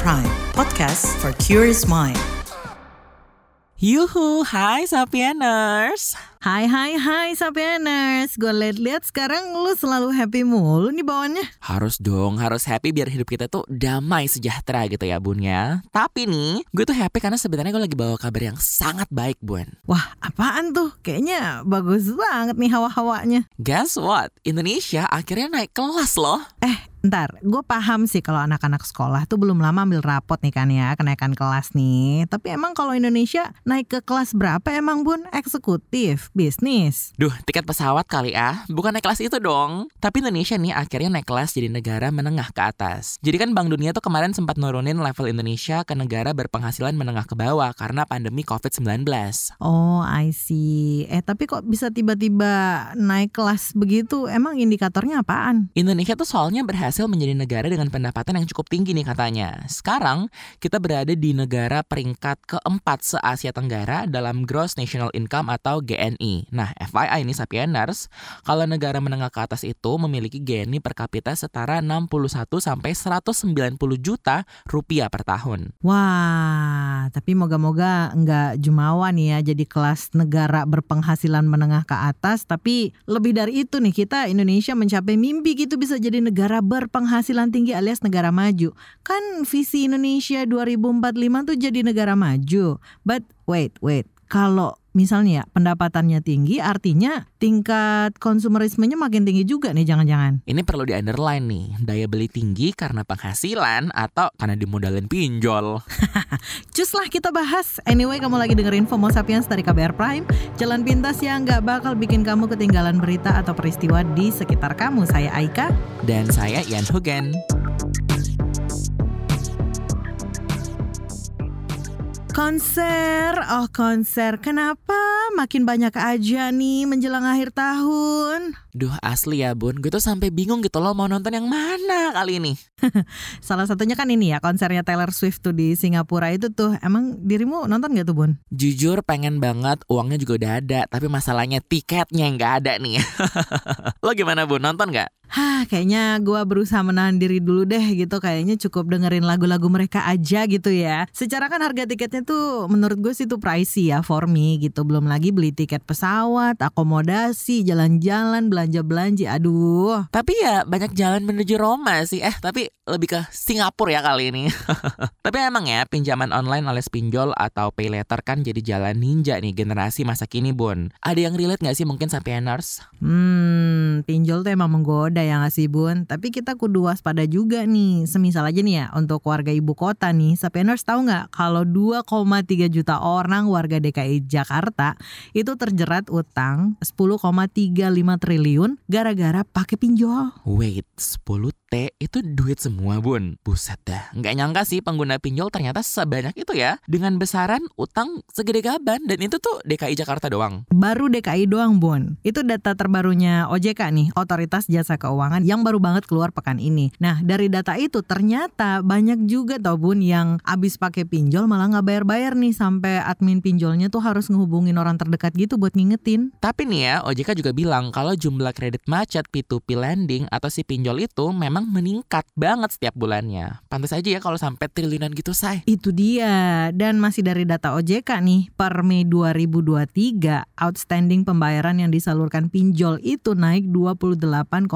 Prime, podcast for curious mind. Yuhu, hai Sapieners. Hai hai hai Sapieners Gue liat-liat sekarang lu selalu happy mulu nih bawaannya Harus dong, harus happy biar hidup kita tuh damai sejahtera gitu ya bun ya Tapi nih, gue tuh happy karena sebenarnya gue lagi bawa kabar yang sangat baik bun Wah apaan tuh? Kayaknya bagus banget nih hawa-hawanya Guess what? Indonesia akhirnya naik kelas loh Eh Ntar, gue paham sih kalau anak-anak sekolah tuh belum lama ambil rapot nih kan ya, kenaikan kelas nih. Tapi emang kalau Indonesia naik ke kelas berapa emang bun? Eksekutif, bisnis. Duh, tiket pesawat kali ah. Bukan naik kelas itu dong. Tapi Indonesia nih akhirnya naik kelas jadi negara menengah ke atas. Jadi kan Bank Dunia tuh kemarin sempat nurunin level Indonesia ke negara berpenghasilan menengah ke bawah karena pandemi COVID-19. Oh, I see. Eh, tapi kok bisa tiba-tiba naik kelas begitu? Emang indikatornya apaan? Indonesia tuh soalnya berhasil berhasil menjadi negara dengan pendapatan yang cukup tinggi nih katanya. Sekarang kita berada di negara peringkat keempat se-Asia Tenggara dalam Gross National Income atau GNI. Nah, FYI ini Sapieners, kalau negara menengah ke atas itu memiliki GNI per kapita setara 61 sampai 190 juta rupiah per tahun. Wah, tapi moga-moga nggak jumawa nih ya jadi kelas negara berpenghasilan menengah ke atas, tapi lebih dari itu nih kita Indonesia mencapai mimpi gitu bisa jadi negara ber berpenghasilan tinggi alias negara maju. Kan visi Indonesia 2045 tuh jadi negara maju. But wait, wait. Kalau misalnya ya pendapatannya tinggi artinya tingkat konsumerismenya makin tinggi juga nih jangan-jangan. Ini perlu di underline nih, daya beli tinggi karena penghasilan atau karena dimodalin pinjol. Cus lah kita bahas. Anyway kamu lagi dengerin FOMO Sapiens dari KBR Prime. Jalan pintas yang nggak bakal bikin kamu ketinggalan berita atau peristiwa di sekitar kamu. Saya Aika. Dan saya Ian Hugen. Konser, oh konser. Kenapa makin banyak aja nih menjelang akhir tahun? Duh asli ya bun, gue tuh sampai bingung gitu loh mau nonton yang mana kali ini. Salah satunya kan ini ya konsernya Taylor Swift tuh di Singapura itu tuh. Emang dirimu nonton gak tuh bun? Jujur pengen banget, uangnya juga udah ada. Tapi masalahnya tiketnya nggak ada nih. lo gimana bun, nonton gak? Hah, kayaknya gue berusaha menahan diri dulu deh gitu. Kayaknya cukup dengerin lagu-lagu mereka aja gitu ya. Secara kan harga tiketnya tuh menurut gue sih tuh pricey ya for me gitu. Belum lagi beli tiket pesawat, akomodasi, jalan-jalan, belanja-belanja. Aduh. Tapi ya banyak jalan menuju Roma sih. Eh, tapi lebih ke Singapura ya kali ini. tapi emang ya pinjaman online alias pinjol atau pay letter kan jadi jalan ninja nih generasi masa kini, Bun. Ada yang relate gak sih mungkin sampai nurse? Hmm, pinjol tuh emang menggoda ya nggak sih bun? Tapi kita kudu waspada juga nih. Semisal aja nih ya untuk warga ibu kota nih. Sapieners tahu nggak kalau 2,3 juta orang warga DKI Jakarta itu terjerat utang 10,35 triliun gara-gara pakai pinjol. Wait, 10 T itu duit semua bun. Buset dah Nggak nyangka sih pengguna pinjol ternyata sebanyak itu ya. Dengan besaran utang segede gaban Dan itu tuh DKI Jakarta doang. Baru DKI doang bun. Itu data terbarunya OJK nih Otoritas Jasa Keuangan Yang baru banget keluar pekan ini. Nah dari data itu ternyata banyak juga tau bun Yang abis pakai pinjol malah nggak bayar-bayar nih Sampai admin pinjolnya tuh harus ngehubungin orang terdekat gitu buat ngingetin. Tapi nih ya OJK juga bilang Kalau jumlah kredit macet P2P lending atau si pinjol itu memang memang meningkat banget setiap bulannya. Pantas aja ya kalau sampai triliunan gitu, say. Itu dia. Dan masih dari data OJK nih, per Mei 2023, outstanding pembayaran yang disalurkan pinjol itu naik 28,11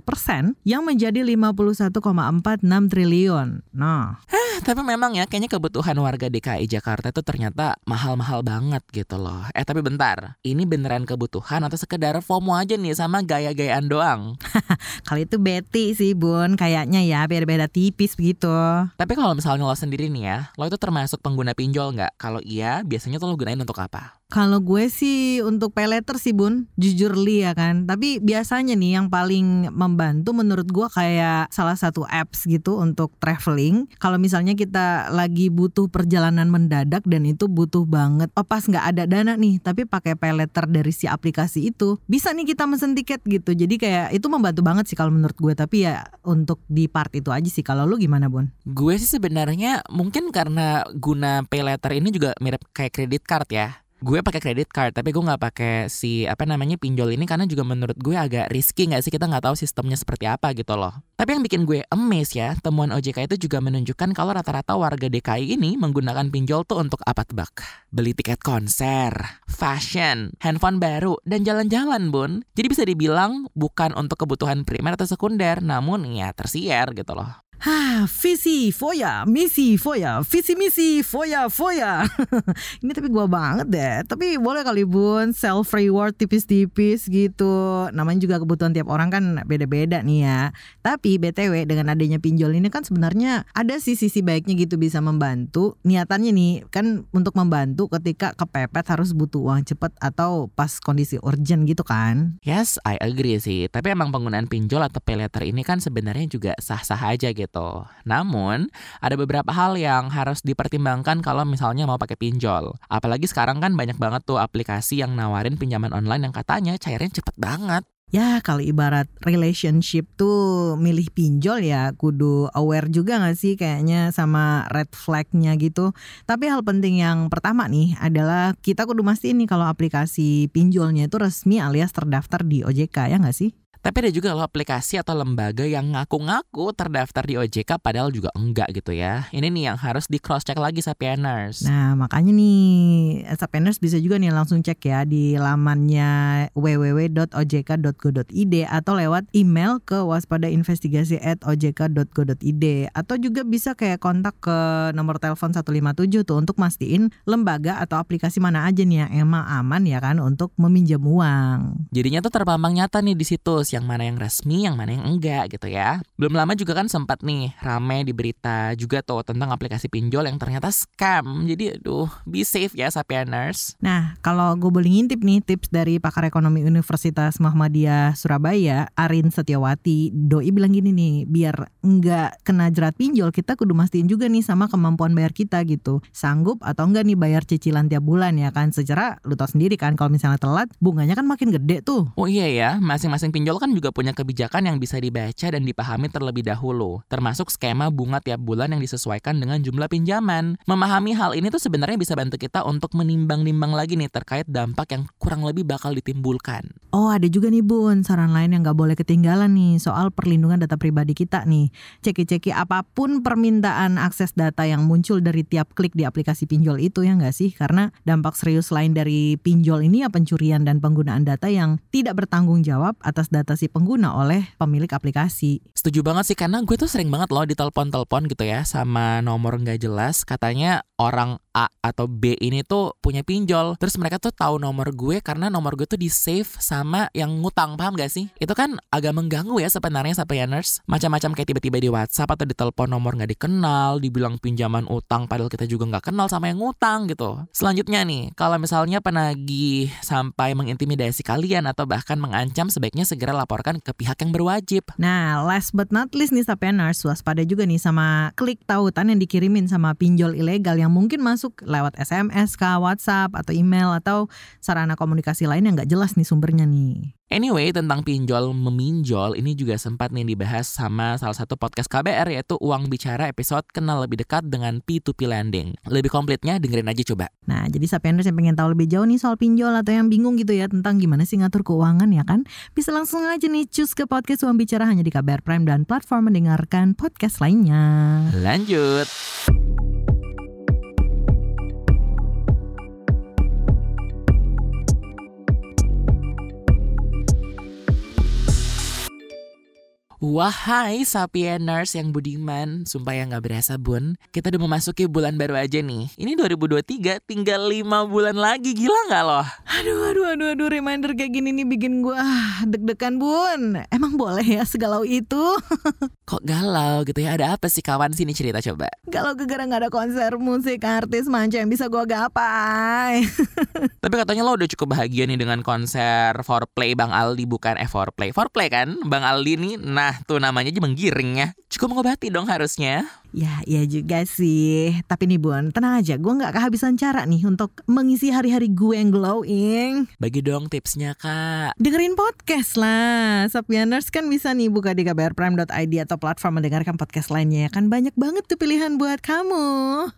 persen, yang menjadi 51,46 triliun. Nah, tapi memang ya kayaknya kebutuhan warga DKI Jakarta itu ternyata mahal-mahal banget gitu loh. Eh tapi bentar, ini beneran kebutuhan atau sekedar FOMO aja nih sama gaya-gayaan doang? Kali itu Betty sih bun, kayaknya ya beda-beda tipis begitu. Tapi kalau misalnya lo sendiri nih ya, lo itu termasuk pengguna pinjol nggak? Kalau iya, biasanya tuh lo gunain untuk apa? Kalau gue sih untuk pay letter sih bun, jujur li ya kan. Tapi biasanya nih yang paling membantu menurut gue kayak salah satu apps gitu untuk traveling. Kalau misalnya kita lagi butuh perjalanan mendadak dan itu butuh banget. Oh pas nggak ada dana nih, tapi pakai pay letter dari si aplikasi itu, bisa nih kita mesen tiket gitu. Jadi kayak itu membantu banget sih kalau menurut gue. Tapi ya untuk di part itu aja sih. Kalau lu gimana bun? Gue sih sebenarnya mungkin karena guna pay letter ini juga mirip kayak kredit card ya gue pakai credit card tapi gue nggak pakai si apa namanya pinjol ini karena juga menurut gue agak risky nggak sih? Kita nggak tahu sistemnya seperti apa gitu loh. Tapi yang bikin gue amazed ya temuan OJK itu juga menunjukkan kalau rata-rata warga DKI ini menggunakan pinjol tuh untuk apa tebak? Beli tiket konser fashion handphone baru dan jalan-jalan bun. Jadi bisa dibilang bukan untuk kebutuhan primer atau sekunder namun ya tersier gitu loh Hah, visi, foya, misi, foya, visi, misi, foya, foya. Ini tapi gua banget deh. Tapi boleh kali bun, self reward tipis-tipis gitu. Namanya juga kebutuhan tiap orang kan beda-beda nih ya. Tapi btw dengan adanya pinjol ini kan sebenarnya ada sih sisi baiknya gitu bisa membantu. Niatannya nih kan untuk membantu ketika kepepet harus butuh uang cepet atau pas kondisi urgent gitu kan. Yes, I agree sih. Tapi emang penggunaan pinjol atau pay ini kan sebenarnya juga sah-sah aja gitu gitu. Namun, ada beberapa hal yang harus dipertimbangkan kalau misalnya mau pakai pinjol. Apalagi sekarang kan banyak banget tuh aplikasi yang nawarin pinjaman online yang katanya cairnya cepet banget. Ya kalau ibarat relationship tuh milih pinjol ya kudu aware juga gak sih kayaknya sama red flagnya gitu. Tapi hal penting yang pertama nih adalah kita kudu mastiin nih kalau aplikasi pinjolnya itu resmi alias terdaftar di OJK ya gak sih? Tapi ada juga loh aplikasi atau lembaga yang ngaku-ngaku terdaftar di OJK padahal juga enggak gitu ya. Ini nih yang harus di cross check lagi Sapieners. Nah makanya nih Sapieners bisa juga nih langsung cek ya di lamannya www.ojk.go.id atau lewat email ke waspadainvestigasi@ojk.go.id atau juga bisa kayak kontak ke nomor telepon 157 tuh untuk mastiin lembaga atau aplikasi mana aja nih yang emang aman ya kan untuk meminjam uang. Jadinya tuh terpampang nyata nih di yang mana yang resmi, yang mana yang enggak gitu ya. Belum lama juga kan sempat nih rame di berita juga tuh tentang aplikasi pinjol yang ternyata scam. Jadi aduh, be safe ya Sapieners. Nah, kalau gue boleh ngintip nih tips dari pakar ekonomi Universitas Muhammadiyah Surabaya, Arin Setiawati, doi bilang gini nih, biar enggak kena jerat pinjol, kita kudu mastiin juga nih sama kemampuan bayar kita gitu. Sanggup atau enggak nih bayar cicilan tiap bulan ya kan. Secara lu tau sendiri kan kalau misalnya telat, bunganya kan makin gede tuh. Oh iya ya, masing-masing pinjol kan juga punya kebijakan yang bisa dibaca dan dipahami terlebih dahulu, termasuk skema bunga tiap bulan yang disesuaikan dengan jumlah pinjaman. Memahami hal ini tuh sebenarnya bisa bantu kita untuk menimbang-nimbang lagi nih terkait dampak yang kurang lebih bakal ditimbulkan. Oh ada juga nih Bun, saran lain yang gak boleh ketinggalan nih soal perlindungan data pribadi kita nih. Ceki-ceki apa pun permintaan akses data yang muncul dari tiap klik di aplikasi pinjol itu ya nggak sih? Karena dampak serius lain dari pinjol ini ya pencurian dan penggunaan data yang tidak bertanggung jawab atas data si pengguna oleh pemilik aplikasi. Setuju banget sih karena gue tuh sering banget loh ditelepon-telepon gitu ya sama nomor nggak jelas katanya orang A atau B ini tuh punya pinjol. Terus mereka tuh tahu nomor gue karena nomor gue tuh di save sama yang ngutang paham gak sih? Itu kan agak mengganggu ya sebenarnya sapieners macam-macam kayak tiba-tiba di WhatsApp atau ditelepon nomor nggak dikenal dibilang pinjaman utang padahal kita juga nggak kenal sama yang ngutang gitu. Selanjutnya nih kalau misalnya penagih sampai mengintimidasi kalian atau bahkan mengancam sebaiknya segera laporkan ke pihak yang berwajib. Nah last but not least nih sapieners waspada juga nih sama klik tautan yang dikirimin sama pinjol ilegal yang mungkin masuk masuk lewat SMS, kah, WhatsApp, atau email, atau sarana komunikasi lain yang nggak jelas nih sumbernya nih. Anyway, tentang pinjol meminjol ini juga sempat nih dibahas sama salah satu podcast KBR yaitu Uang Bicara episode kenal lebih dekat dengan P2P lending. Lebih komplitnya dengerin aja coba. Nah, jadi sapienders yang pengen tahu lebih jauh nih soal pinjol atau yang bingung gitu ya tentang gimana sih ngatur keuangan ya kan? Bisa langsung aja nih cus ke podcast Uang Bicara hanya di KBR Prime dan platform mendengarkan podcast lainnya. Lanjut. Wahai Sapieners yang budiman, sumpah yang gak berasa bun, kita udah memasuki bulan baru aja nih. Ini 2023, tinggal 5 bulan lagi, gila gak loh? Aduh, aduh, aduh, aduh, reminder kayak gini nih bikin gue ah, deg-degan bun. Emang boleh ya segalau itu? Kok galau gitu ya, ada apa sih kawan sini cerita coba? Kalau gegara gak ada konser musik artis manca yang bisa gue gapai. Tapi katanya lo udah cukup bahagia nih dengan konser for play Bang Aldi, bukan eh for play. For play kan, Bang Aldi nih, nah Nah tuh namanya aja menggiring ya Cukup mengobati dong harusnya Ya, iya juga sih. Tapi nih Bun, tenang aja. Gue gak kehabisan cara nih untuk mengisi hari-hari gue yang glowing. Bagi dong tipsnya, Kak. Dengerin podcast lah. Sapieners kan bisa nih buka di kbrprime.id atau platform mendengarkan podcast lainnya. Kan banyak banget tuh pilihan buat kamu.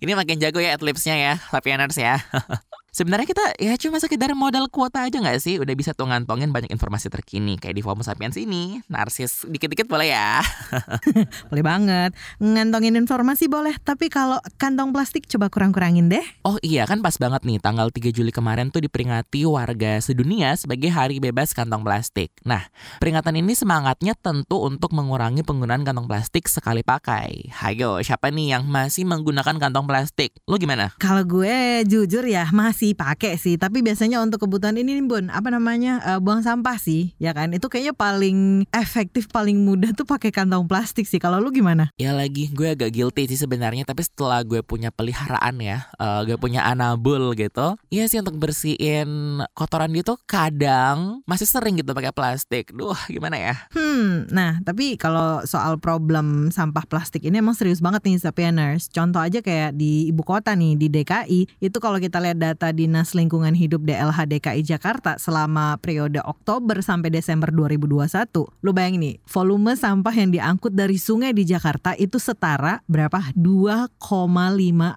Ini makin jago ya adlibsnya ya, Sapieners ya. Sebenarnya kita ya cuma sekedar modal kuota aja nggak sih? Udah bisa tuh ngantongin banyak informasi terkini kayak di FOMO Sapiens ini. Narsis dikit-dikit boleh ya? boleh banget. Ngantongin informasi boleh, tapi kalau kantong plastik coba kurang-kurangin deh. Oh iya kan pas banget nih tanggal 3 Juli kemarin tuh diperingati warga sedunia sebagai hari bebas kantong plastik. Nah, peringatan ini semangatnya tentu untuk mengurangi penggunaan kantong plastik sekali pakai. Hayo, siapa nih yang masih menggunakan kantong plastik? Lo gimana? Kalau gue jujur ya masih pakai sih, tapi biasanya untuk kebutuhan ini nih Bun, apa namanya? Uh, buang sampah sih, ya kan? Itu kayaknya paling efektif, paling mudah tuh pakai kantong plastik sih. Kalau lu gimana? Ya lagi gue agak guilty sih sebenarnya, tapi setelah gue punya peliharaan ya, uh, gue punya anabul gitu. Iya sih untuk bersihin kotoran gitu kadang masih sering gitu pakai plastik. Duh, gimana ya? Hmm, nah tapi kalau soal problem sampah plastik ini emang serius banget nih Sapieners. Contoh aja kayak di ibu kota nih di DKI, itu kalau kita lihat data Dinas Lingkungan Hidup DLH DKI Jakarta selama periode Oktober sampai Desember 2021. Lu bayangin nih, volume sampah yang diangkut dari sungai di Jakarta itu setara berapa? 2,5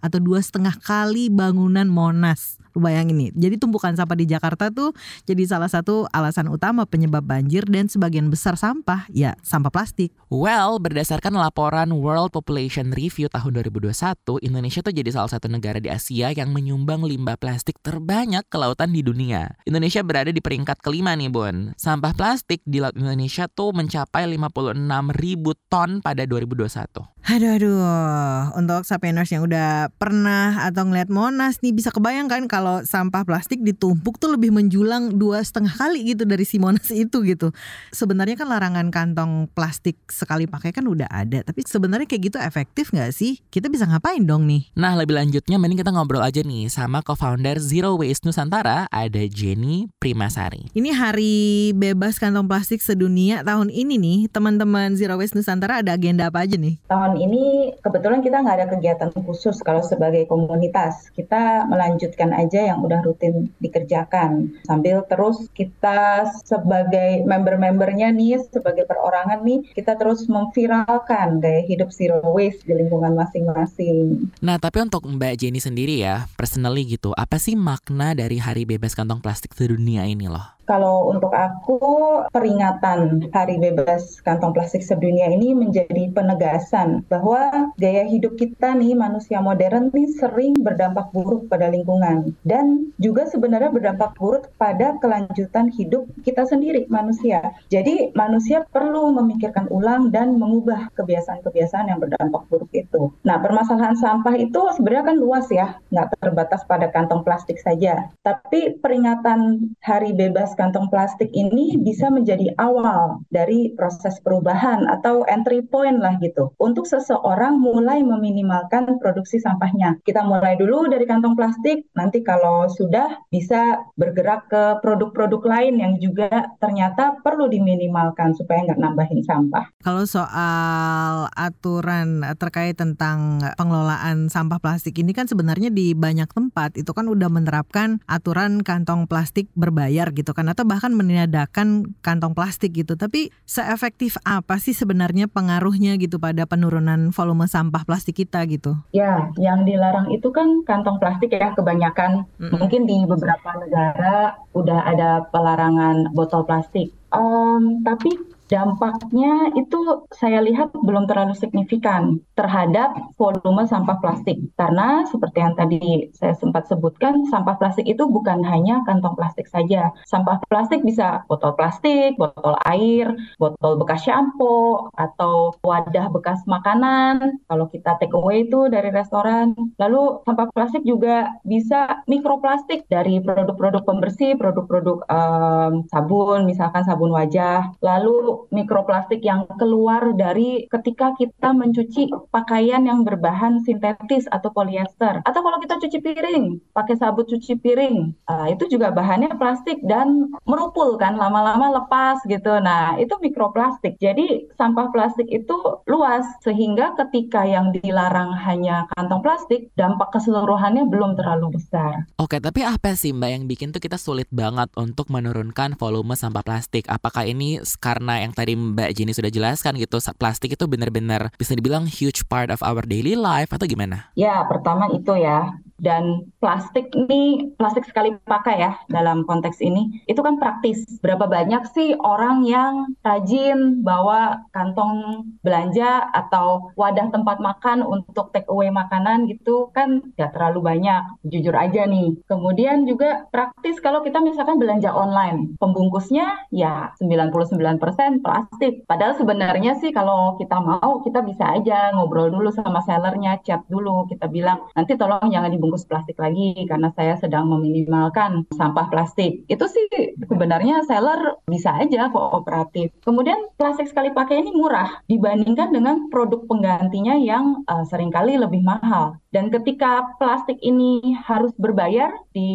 atau dua setengah kali bangunan Monas. Lu bayangin nih, jadi tumpukan sampah di Jakarta tuh jadi salah satu alasan utama penyebab banjir dan sebagian besar sampah ya sampah plastik. Well, berdasarkan laporan World Population Review tahun 2021, Indonesia tuh jadi salah satu negara di Asia yang menyumbang limbah plastik terbanyak ke lautan di dunia. Indonesia berada di peringkat kelima nih, Bun. Sampah plastik di laut Indonesia tuh mencapai 56 ribu ton pada 2021. Aduh aduh, untuk sapieners yang udah pernah atau ngeliat Monas nih bisa kebayangkan kalau sampah plastik ditumpuk tuh lebih menjulang dua setengah kali gitu dari si Monas itu gitu. Sebenarnya kan larangan kantong plastik sekali pakai kan udah ada, tapi sebenarnya kayak gitu efektif nggak sih? Kita bisa ngapain dong nih? Nah lebih lanjutnya mending kita ngobrol aja nih sama co-founder Zero Waste Nusantara ada Jenny Primasari. Ini hari bebas kantong plastik sedunia tahun ini nih, teman-teman Zero Waste Nusantara ada agenda apa aja nih? Tahun ini kebetulan kita nggak ada kegiatan khusus kalau sebagai komunitas. Kita melanjutkan aja yang udah rutin dikerjakan sambil terus kita sebagai member-membernya nih sebagai perorangan nih kita terus memviralkan gaya hidup zero waste di lingkungan masing-masing. Nah tapi untuk Mbak Jenny sendiri ya, personally gitu, apa sih makna dari Hari Bebas Kantong Plastik Sedunia ini loh? Kalau untuk aku, peringatan Hari Bebas Kantong Plastik Sedunia ini menjadi penegasan bahwa gaya hidup kita nih manusia modern nih sering berdampak buruk pada lingkungan dan juga sebenarnya berdampak buruk pada kelanjutan hidup kita sendiri manusia. Jadi manusia perlu memikirkan ulang dan mengubah kebiasaan-kebiasaan yang berdampak buruk itu. Nah, permasalahan sampah itu sebenarnya kan luas ya, nggak terbatas pada kantong plastik saja. Tapi peringatan Hari Bebas kantong plastik ini bisa menjadi awal dari proses perubahan atau entry point lah gitu untuk seseorang mulai meminimalkan produksi sampahnya. Kita mulai dulu dari kantong plastik, nanti kalau sudah bisa bergerak ke produk-produk lain yang juga ternyata perlu diminimalkan supaya nggak nambahin sampah. Kalau soal aturan terkait tentang pengelolaan sampah plastik ini kan sebenarnya di banyak tempat itu kan udah menerapkan aturan kantong plastik berbayar gitu kan atau bahkan meniadakan kantong plastik gitu. Tapi seefektif apa sih sebenarnya pengaruhnya gitu pada penurunan volume sampah plastik kita gitu? Ya, yang dilarang itu kan kantong plastik ya kebanyakan. Mm -hmm. Mungkin di beberapa negara udah ada pelarangan botol plastik. Um, tapi dampaknya itu saya lihat belum terlalu signifikan terhadap volume sampah plastik. Karena seperti yang tadi saya sempat sebutkan, sampah plastik itu bukan hanya kantong plastik saja. Sampah plastik bisa botol plastik, botol air, botol bekas shampoo, atau wadah bekas makanan. Kalau kita take away itu dari restoran. Lalu sampah plastik juga bisa mikroplastik dari produk-produk pembersih, produk-produk um, sabun, misalkan sabun wajah. Lalu mikroplastik yang keluar dari ketika kita mencuci pakaian yang berbahan sintetis atau polyester. Atau kalau kita cuci piring, pakai sabut cuci piring, uh, itu juga bahannya plastik dan merupul kan, lama-lama lepas gitu. Nah, itu mikroplastik. Jadi sampah plastik itu luas sehingga ketika yang dilarang hanya kantong plastik, dampak keseluruhannya belum terlalu besar. Oke, tapi apa sih Mbak yang bikin tuh kita sulit banget untuk menurunkan volume sampah plastik? Apakah ini karena yang tadi Mbak Jenny sudah jelaskan gitu, plastik itu benar-benar bisa dibilang huge part of our daily life atau gimana? Ya, pertama itu ya. Dan plastik ini, plastik sekali pakai ya dalam konteks ini, itu kan praktis. Berapa banyak sih orang yang rajin bawa kantong belanja atau wadah tempat makan untuk take away makanan gitu kan gak terlalu banyak, jujur aja nih. Kemudian juga praktis kalau kita misalkan belanja online, pembungkusnya ya 99% plastik. Padahal sebenarnya sih kalau kita mau kita bisa aja ngobrol dulu sama sellernya, chat dulu, kita bilang nanti tolong jangan dibungkus plastik lagi karena saya sedang meminimalkan sampah plastik. Itu sih sebenarnya seller bisa aja kooperatif. Kemudian plastik sekali pakai ini murah dibandingkan dengan produk penggantinya yang uh, sering kali lebih mahal. Dan ketika plastik ini harus berbayar di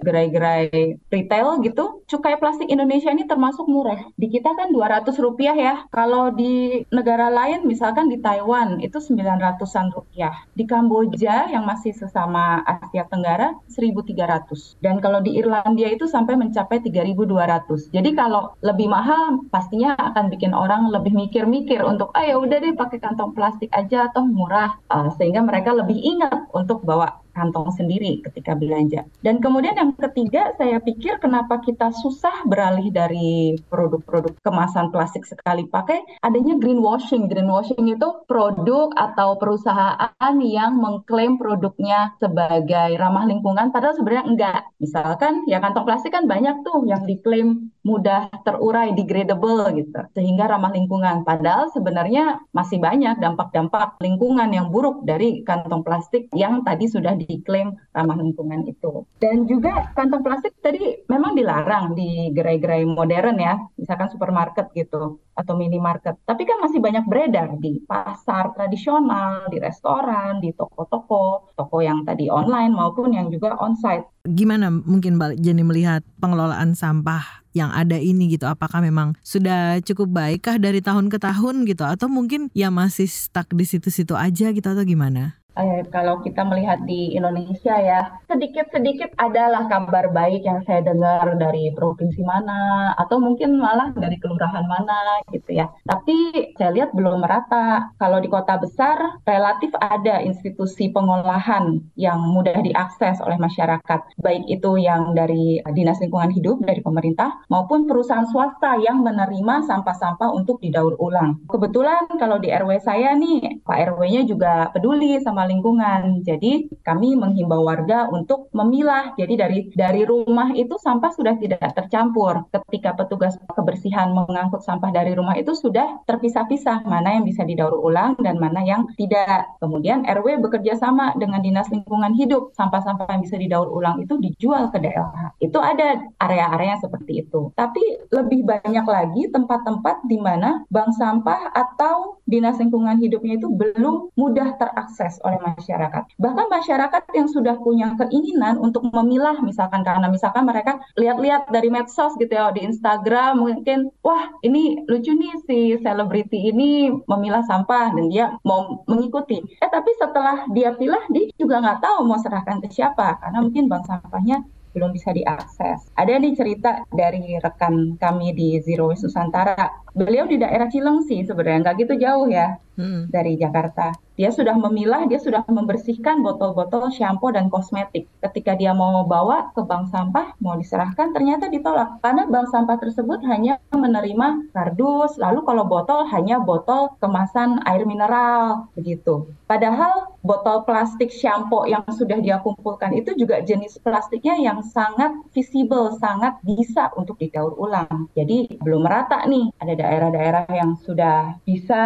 gerai-gerai retail gitu, cukai plastik Indonesia ini termasuk murah. Di kita kan 200 rupiah ya. Kalau di negara lain misalkan di Taiwan itu 900-an rupiah. Di Kamboja yang masih sesama Asia Tenggara 1.300. Dan kalau di Irlandia itu sampai mencapai 3.200. Jadi kalau lebih mahal pastinya akan bikin orang lebih mikir-mikir untuk ah ya udah deh pakai kantong plastik aja atau murah. Uh, sehingga mereka lebih ingat untuk bawa kantong sendiri ketika belanja. Dan kemudian yang ketiga, saya pikir kenapa kita susah beralih dari produk-produk kemasan plastik sekali pakai, adanya greenwashing. Greenwashing itu produk atau perusahaan yang mengklaim produknya sebagai ramah lingkungan, padahal sebenarnya enggak. Misalkan, ya kantong plastik kan banyak tuh yang diklaim mudah terurai, degradable gitu, sehingga ramah lingkungan. Padahal sebenarnya masih banyak dampak-dampak lingkungan yang buruk dari kantong plastik yang tadi sudah di diklaim ramah lingkungan itu. Dan juga kantong plastik tadi memang dilarang di gerai-gerai modern ya, misalkan supermarket gitu atau minimarket. Tapi kan masih banyak beredar di pasar tradisional, di restoran, di toko-toko, toko yang tadi online maupun yang juga onsite. Gimana mungkin Mbak Jenny melihat pengelolaan sampah yang ada ini gitu apakah memang sudah cukup baikkah dari tahun ke tahun gitu atau mungkin ya masih stuck di situ-situ aja gitu atau gimana? Eh, kalau kita melihat di Indonesia ya, sedikit-sedikit adalah kabar baik yang saya dengar dari provinsi mana, atau mungkin malah dari kelurahan mana gitu ya. Tapi saya lihat belum merata. Kalau di kota besar, relatif ada institusi pengolahan yang mudah diakses oleh masyarakat, baik itu yang dari Dinas Lingkungan Hidup, dari pemerintah, maupun perusahaan swasta yang menerima sampah-sampah untuk didaur ulang. Kebetulan kalau di RW saya nih, Pak RW-nya juga peduli sama lingkungan. Jadi kami menghimbau warga untuk memilah. Jadi dari dari rumah itu sampah sudah tidak tercampur. Ketika petugas kebersihan mengangkut sampah dari rumah itu sudah terpisah-pisah mana yang bisa didaur ulang dan mana yang tidak. Kemudian RW bekerja sama dengan Dinas Lingkungan Hidup. Sampah-sampah yang bisa didaur ulang itu dijual ke daerah. Itu ada area-area seperti itu. Tapi lebih banyak lagi tempat-tempat di mana bank sampah atau Dinas Lingkungan Hidupnya itu belum mudah terakses oleh masyarakat. Bahkan masyarakat yang sudah punya keinginan untuk memilah misalkan karena misalkan mereka lihat-lihat dari medsos gitu ya di Instagram mungkin wah ini lucu nih si selebriti ini memilah sampah dan dia mau mengikuti. Eh tapi setelah dia pilah dia juga nggak tahu mau serahkan ke siapa karena mungkin bank sampahnya belum bisa diakses. Ada nih cerita dari rekan kami di Zero Waste Nusantara. Beliau di daerah Cilengsi sebenarnya nggak gitu jauh ya hmm. dari Jakarta. Dia sudah memilah, dia sudah membersihkan botol-botol shampoo dan kosmetik. Ketika dia mau bawa ke bank sampah, mau diserahkan, ternyata ditolak. Karena bank sampah tersebut hanya menerima kardus, lalu kalau botol hanya botol kemasan air mineral, begitu. Padahal botol plastik shampoo yang sudah dia kumpulkan itu juga jenis plastiknya yang sangat visible, sangat bisa untuk didaur ulang. Jadi belum merata nih, ada daerah-daerah yang sudah bisa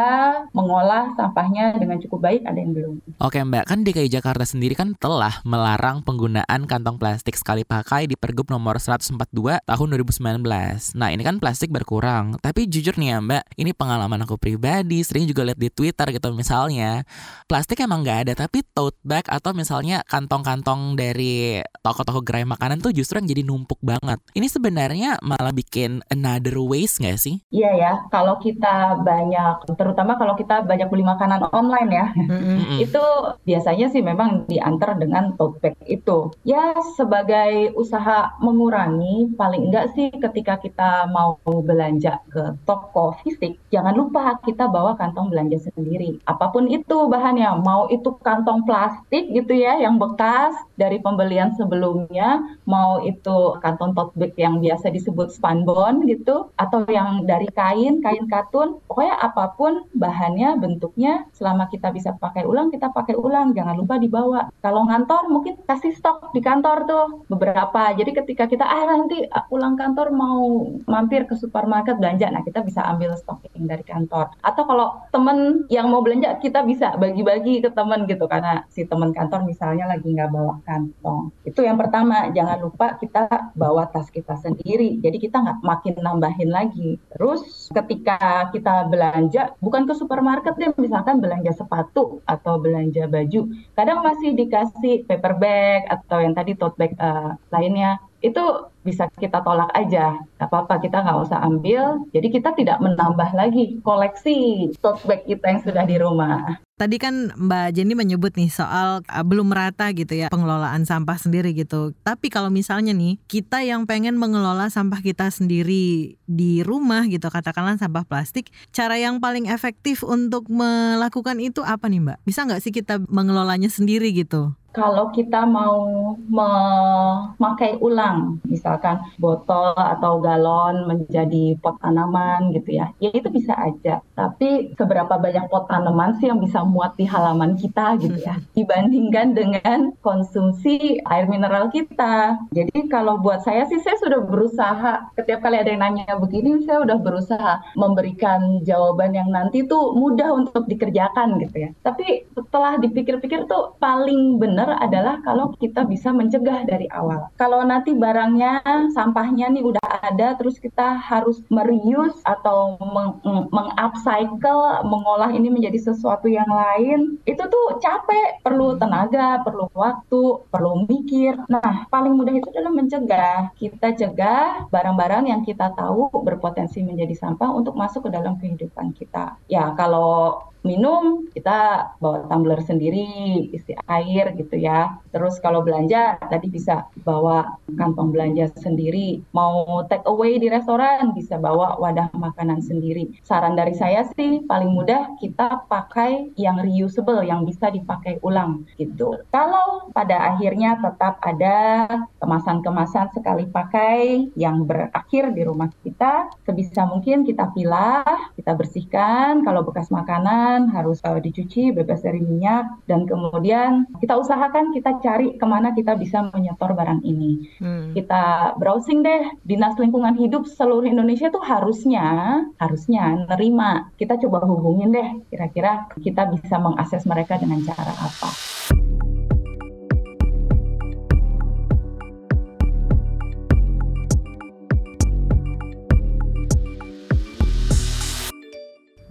mengolah sampahnya dengan cukup baik, ada yang belum. Oke Mbak, kan DKI Jakarta sendiri kan telah melarang penggunaan kantong plastik sekali pakai di Pergub nomor 142 tahun 2019. Nah ini kan plastik berkurang, tapi jujur nih ya Mbak, ini pengalaman aku pribadi, sering juga lihat di Twitter gitu misalnya, plastik emang nggak ada, tapi tote bag atau misalnya kantong-kantong dari toko-toko gerai makanan tuh justru yang jadi numpuk banget. Ini sebenarnya malah bikin another waste nggak sih? Iya ya, ya, kalau kita banyak, terutama kalau kita banyak beli makanan online ya, Mm-mm. itu biasanya sih memang diantar dengan tote bag itu. Ya sebagai usaha mengurangi, paling enggak sih ketika kita mau belanja ke toko fisik, jangan lupa kita bawa kantong belanja sendiri. Apa pun itu bahannya, mau itu kantong plastik gitu ya, yang bekas dari pembelian sebelumnya, mau itu kantong tote bag yang biasa disebut spanbon gitu, atau yang dari kain, kain katun, pokoknya apa pun bahannya, bentuknya, selama kita bisa pakai ulang, kita pakai ulang, jangan lupa dibawa. Kalau ngantor mungkin kasih stok di kantor tuh beberapa. Jadi ketika kita ah nanti pulang kantor mau mampir ke supermarket belanja, nah kita bisa ambil stok yang dari kantor. Atau kalau temen yang mau belanja kita bisa bagi-bagi ke temen gitu karena si temen kantor misalnya lagi nggak bawa kantong. Itu yang pertama, jangan lupa kita bawa tas kita sendiri. Jadi kita nggak makin nambahin lagi. Terus ketika kita belanja, bukan ke supermarket deh, misalkan belanja sepatu atau belanja baju, kadang masih dikasih paper bag atau yang tadi tote bag eh, lainnya. Itu bisa kita tolak aja, nggak apa-apa kita nggak usah ambil. Jadi kita tidak menambah lagi koleksi tote bag kita yang sudah di rumah. Tadi kan Mbak Jenny menyebut nih soal uh, belum merata gitu ya pengelolaan sampah sendiri gitu. Tapi kalau misalnya nih kita yang pengen mengelola sampah kita sendiri di rumah gitu, katakanlah sampah plastik, cara yang paling efektif untuk melakukan itu apa nih Mbak? Bisa nggak sih kita mengelolanya sendiri gitu? Kalau kita mau memakai ulang, misalkan botol atau galon menjadi pot tanaman gitu ya, ya itu bisa aja. Tapi seberapa banyak pot tanaman sih yang bisa muat di halaman kita gitu ya, dibandingkan dengan konsumsi air mineral kita. Jadi kalau buat saya sih saya sudah berusaha, setiap kali ada yang nanya begini, saya udah berusaha memberikan jawaban yang nanti tuh mudah untuk dikerjakan gitu ya. Tapi setelah dipikir-pikir tuh paling benar adalah kalau kita bisa mencegah dari awal. Kalau nanti barangnya, sampahnya nih udah ada, terus kita harus mereuse atau meng- meng-upcycle, mengolah ini menjadi sesuatu yang lain, itu tuh capek, perlu tenaga, perlu waktu, perlu mikir. Nah, paling mudah itu adalah mencegah. Kita cegah barang-barang yang kita tahu berpotensi menjadi sampah untuk masuk ke dalam kehidupan kita. Ya, kalau minum kita bawa tumbler sendiri isi air gitu ya. Terus kalau belanja tadi bisa bawa kantong belanja sendiri. Mau take away di restoran bisa bawa wadah makanan sendiri. Saran dari saya sih paling mudah kita pakai yang reusable yang bisa dipakai ulang gitu. Kalau pada akhirnya tetap ada kemasan-kemasan sekali pakai yang berakhir di rumah kita sebisa mungkin kita pilah kita bersihkan. Kalau bekas makanan harus uh, dicuci bebas dari minyak dan kemudian kita usahakan kita cari ke mana kita bisa menyetor barang ini. Hmm. Kita browsing deh dinas lingkungan hidup seluruh Indonesia tuh harusnya harusnya nerima. Kita coba hubungin deh kira-kira kita bisa mengakses mereka dengan cara apa.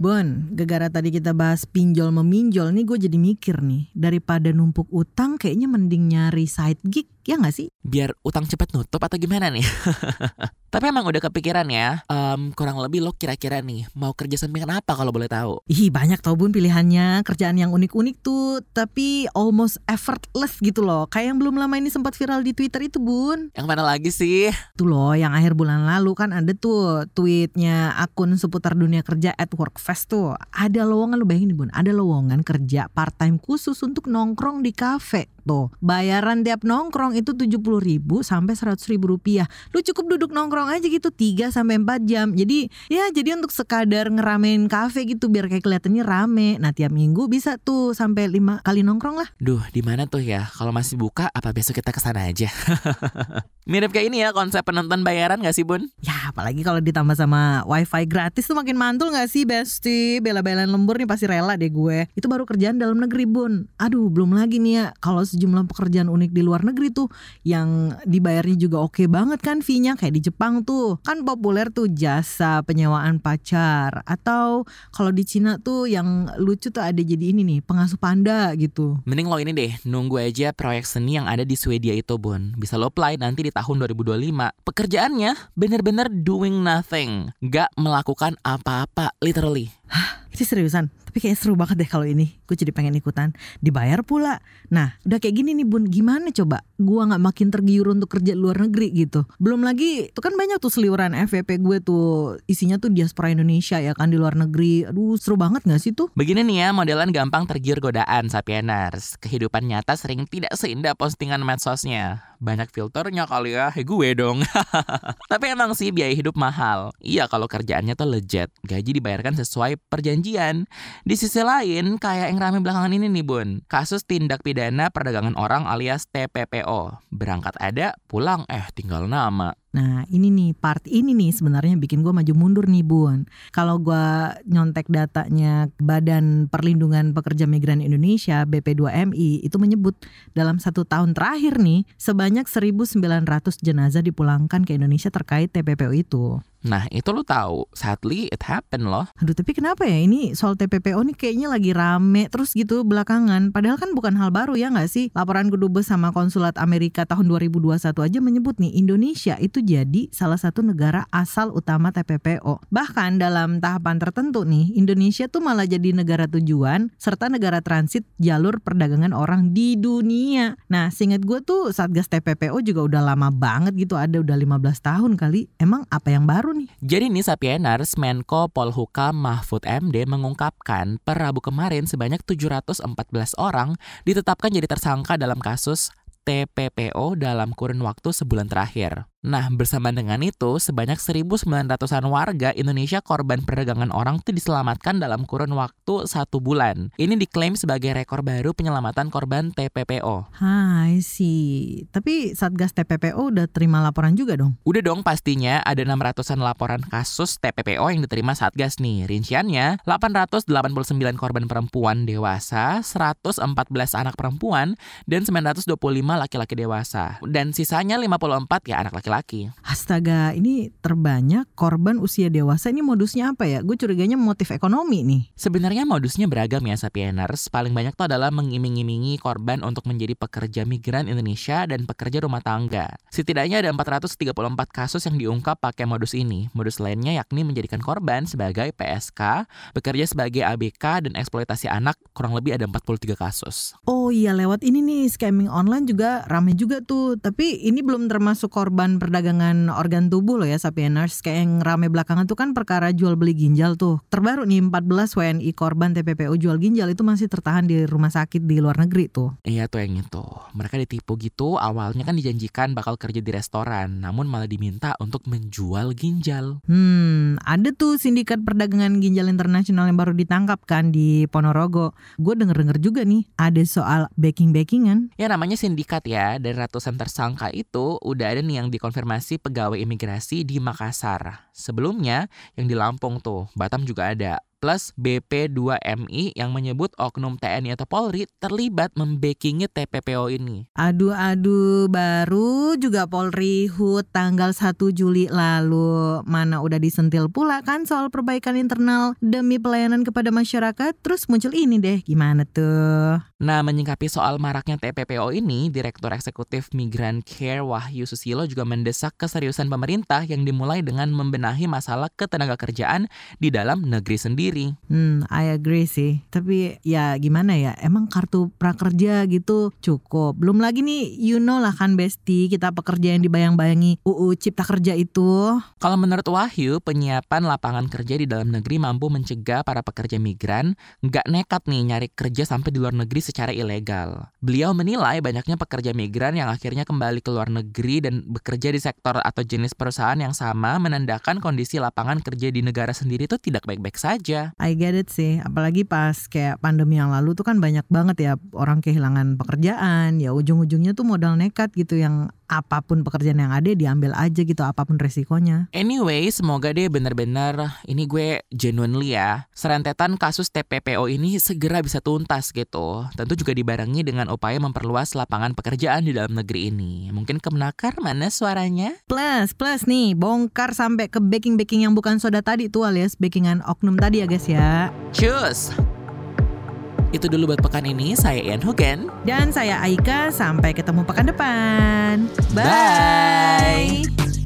Bon, gegara tadi kita bahas pinjol meminjol nih gue jadi mikir nih daripada numpuk utang kayaknya mending nyari side gig ya nggak sih? Biar utang cepat nutup atau gimana nih? Tapi emang udah kepikiran ya, em, kurang lebih lo kira-kira nih mau kerja sampingan apa kalau boleh tahu? Ih banyak tau bun pilihannya kerjaan yang unik-unik tuh tapi almost effortless gitu loh kayak yang belum lama ini sempat viral di Twitter itu bun Yang mana lagi sih? tuh loh yang akhir bulan lalu kan ada tuh tweetnya akun seputar dunia kerja at Workfest tuh ada lowongan lu bayangin nih bun ada lowongan kerja part time khusus untuk nongkrong di kafe tuh bayaran tiap nongkrong itu 70 ribu sampai 100 ribu rupiah. Lu cukup duduk nongkrong aja gitu 3 sampai 4 jam. Jadi ya jadi untuk sekadar ngeramein kafe gitu biar kayak kelihatannya rame. Nah tiap minggu bisa tuh sampai lima kali nongkrong lah. Duh, di mana tuh ya? Kalau masih buka, apa besok kita ke sana aja? Mirip kayak ini ya konsep penonton bayaran gak sih bun? Ya apalagi kalau ditambah sama wifi gratis tuh makin mantul gak sih Besti Bela-belain lembur nih pasti rela deh gue. Itu baru kerjaan dalam negeri bun. Aduh belum lagi nih ya. Kalau sejumlah pekerjaan unik di luar negeri tuh yang dibayarnya juga oke banget kan fee-nya kayak di Jepang tuh. Kan populer tuh jasa penyewaan pacar atau kalau di Cina tuh yang lucu tuh ada jadi ini nih, pengasuh panda gitu. Mending lo ini deh, nunggu aja proyek seni yang ada di Swedia itu, Bun. Bisa lo apply nanti di tahun 2025. Pekerjaannya bener-bener doing nothing. Gak melakukan apa-apa, literally. Hah, ini seriusan? Tapi kayaknya seru banget deh kalau ini. Gue jadi pengen ikutan. Dibayar pula. Nah, udah kayak gini nih Bun, gimana coba? Gua nggak makin tergiur untuk kerja luar negeri gitu. Belum lagi, tuh kan banyak tuh seliuran FVP gue tuh. Isinya tuh diaspora Indonesia ya kan di luar negeri. Aduh, seru banget gak sih tuh? Begini nih ya, modelan gampang tergiur godaan, Sapieners. Kehidupan nyata sering tidak seindah postingan medsosnya. Banyak filternya kali ya, hey gue dong. Tapi emang sih biaya hidup mahal. Iya kalau kerjaannya tuh legit. Gaji dibayarkan sesuai perjanjian. Di sisi lain, kayak yang rame belakangan ini nih bun, kasus tindak pidana perdagangan orang alias TPPO. Berangkat ada, pulang eh tinggal nama. Nah ini nih part ini nih sebenarnya bikin gue maju mundur nih bun. Kalau gue nyontek datanya Badan Perlindungan Pekerja Migran Indonesia BP2MI itu menyebut dalam satu tahun terakhir nih sebanyak 1.900 jenazah dipulangkan ke Indonesia terkait TPPO itu. Nah itu lo tahu, sadly it happen loh. Aduh tapi kenapa ya ini soal TPPO nih kayaknya lagi rame terus gitu belakangan. Padahal kan bukan hal baru ya nggak sih? Laporan kedubes sama konsulat Amerika tahun 2021 aja menyebut nih Indonesia itu jadi salah satu negara asal utama TPPO. Bahkan dalam tahapan tertentu nih Indonesia tuh malah jadi negara tujuan serta negara transit jalur perdagangan orang di dunia. Nah seingat gue tuh Satgas TPPO juga udah lama banget gitu ada udah 15 tahun kali. Emang apa yang baru nih? Jadi nih Sapieners, Menko Polhukam Mahfud MD mengungkapkan per Rabu kemarin sebanyak 714 orang ditetapkan jadi tersangka dalam kasus TPPO dalam kurun waktu sebulan terakhir. Nah, bersama dengan itu, sebanyak 1.900-an warga Indonesia korban perdagangan orang itu diselamatkan dalam kurun waktu satu bulan. Ini diklaim sebagai rekor baru penyelamatan korban TPPO. Hai sih. Tapi Satgas TPPO udah terima laporan juga dong? Udah dong pastinya ada 600-an laporan kasus TPPO yang diterima Satgas nih. Rinciannya 889 korban perempuan dewasa, 114 anak perempuan, dan 925 laki-laki dewasa. Dan sisanya 54 ya anak laki laki-laki. Astaga, ini terbanyak korban usia dewasa ini modusnya apa ya? Gue curiganya motif ekonomi nih. Sebenarnya modusnya beragam ya Sapieners. Paling banyak tuh adalah mengiming-imingi korban untuk menjadi pekerja migran Indonesia dan pekerja rumah tangga. Setidaknya ada 434 kasus yang diungkap pakai modus ini. Modus lainnya yakni menjadikan korban sebagai PSK, bekerja sebagai ABK dan eksploitasi anak kurang lebih ada 43 kasus. Oh iya lewat ini nih scamming online juga rame juga tuh. Tapi ini belum termasuk korban perdagangan organ tubuh loh ya Sapieners. Kayak yang rame belakangan tuh kan perkara jual beli ginjal tuh. Terbaru nih 14 WNI korban TPPO jual ginjal itu masih tertahan di rumah sakit di luar negeri tuh. Iya tuh yang itu. Mereka ditipu gitu. Awalnya kan dijanjikan bakal kerja di restoran, namun malah diminta untuk menjual ginjal. Hmm, ada tuh sindikat perdagangan ginjal internasional yang baru ditangkap kan di Ponorogo. Gue denger-denger juga nih ada soal backing-backingan. Ya namanya sindikat ya. Dari ratusan tersangka itu udah ada nih yang di konfirmasi pegawai imigrasi di Makassar. Sebelumnya yang di Lampung tuh, Batam juga ada plus BP2MI yang menyebut oknum TNI atau Polri terlibat membackingi TPPO ini. Aduh aduh baru juga Polri HUT tanggal 1 Juli lalu mana udah disentil pula kan soal perbaikan internal demi pelayanan kepada masyarakat terus muncul ini deh gimana tuh. Nah menyingkapi soal maraknya TPPO ini Direktur Eksekutif Migran Care Wahyu Susilo juga mendesak keseriusan pemerintah yang dimulai dengan membenahi masalah ketenaga kerjaan di dalam negeri sendiri sendiri. Hmm, I agree sih. Tapi ya gimana ya, emang kartu prakerja gitu cukup. Belum lagi nih, you know lah kan Besti, kita pekerja yang dibayang-bayangi UU Cipta Kerja itu. Kalau menurut Wahyu, penyiapan lapangan kerja di dalam negeri mampu mencegah para pekerja migran nggak nekat nih nyari kerja sampai di luar negeri secara ilegal. Beliau menilai banyaknya pekerja migran yang akhirnya kembali ke luar negeri dan bekerja di sektor atau jenis perusahaan yang sama menandakan kondisi lapangan kerja di negara sendiri itu tidak baik-baik saja. I get it sih, apalagi pas kayak pandemi yang lalu tuh kan banyak banget ya orang kehilangan pekerjaan, ya ujung-ujungnya tuh modal nekat gitu yang apa pun pekerjaan yang ada diambil aja gitu apa pun resikonya. Anyway, semoga deh bener-bener ini gue genuinely ya. Serentetan kasus TPPO ini segera bisa tuntas gitu. Tentu juga dibarengi dengan upaya memperluas lapangan pekerjaan di dalam negeri ini. Mungkin kemenakar mana suaranya? Plus, plus nih, bongkar sampai ke baking-baking yang bukan soda tadi tuh alias bakingan oknum tadi ya guys ya. Cus! Itu dulu buat pekan ini. Saya Ian Hugen. Dan saya Aika. Sampai ketemu pekan depan. Bye. Bye.